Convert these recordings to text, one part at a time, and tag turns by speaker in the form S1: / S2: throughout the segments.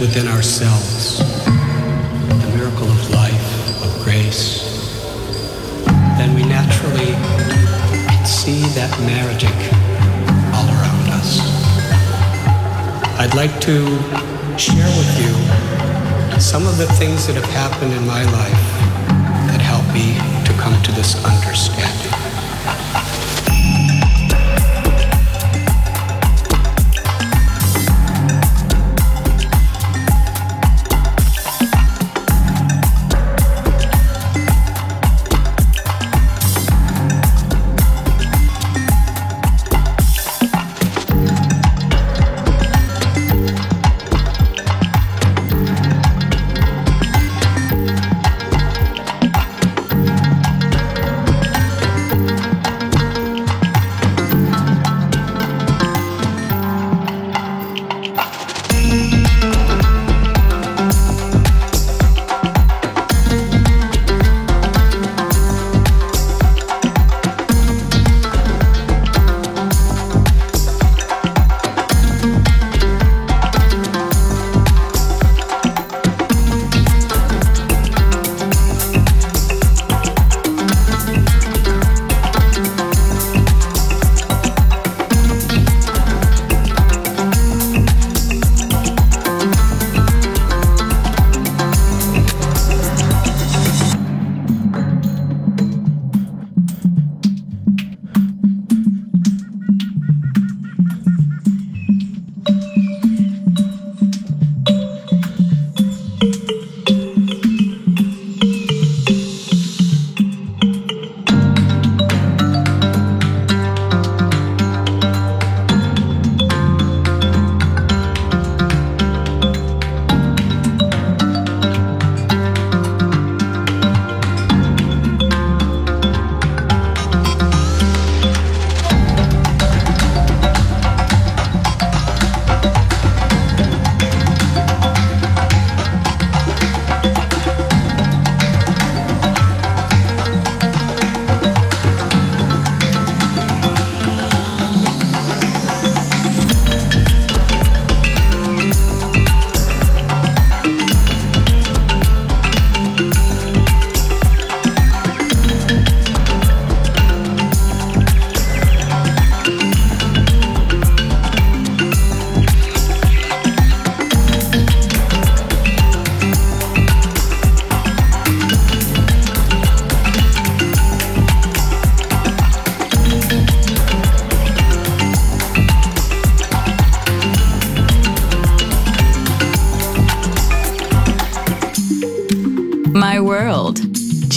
S1: Within ourselves, the miracle of life, of grace, then we naturally see that magic all around us. I'd like to share with you some of the things that have happened in my life that helped me to come to this understanding.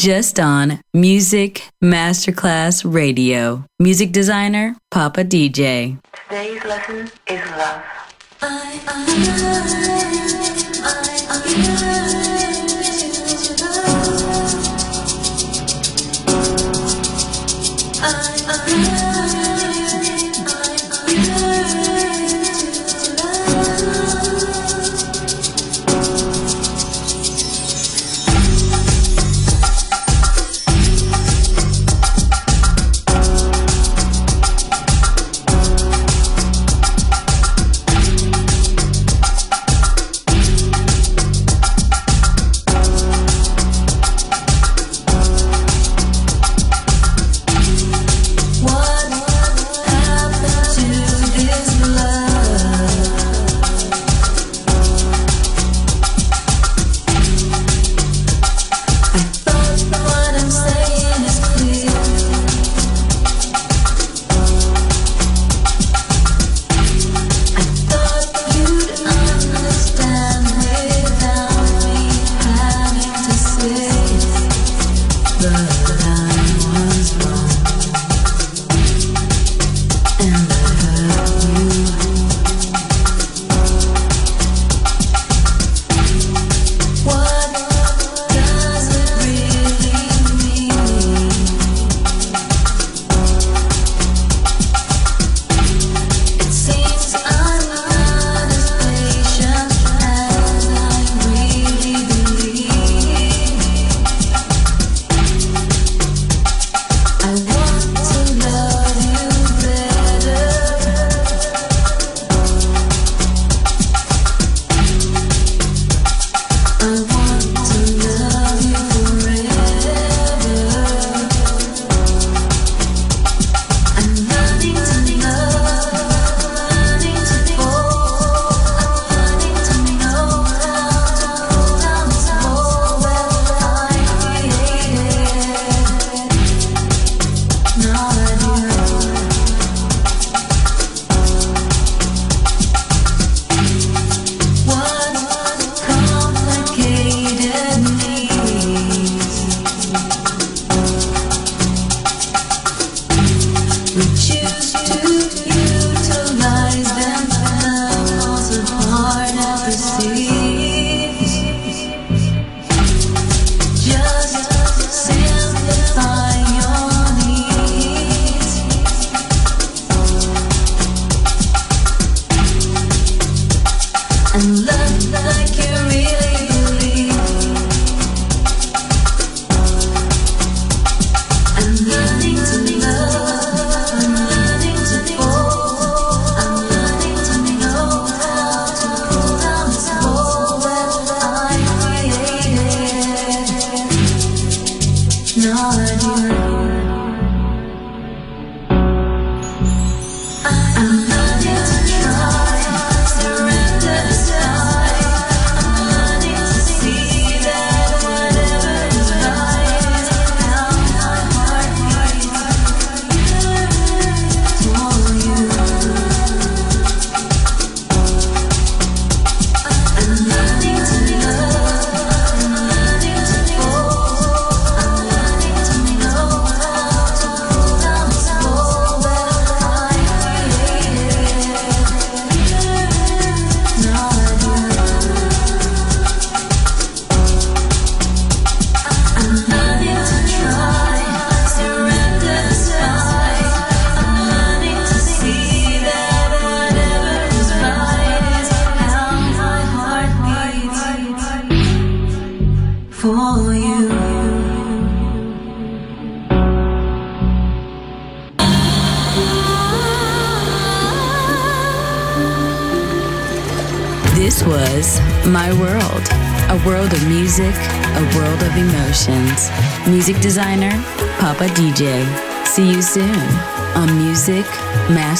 S2: Just on Music Masterclass Radio. Music designer, Papa DJ.
S3: Today's lesson is love.
S2: This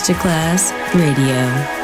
S2: Masterclass Radio.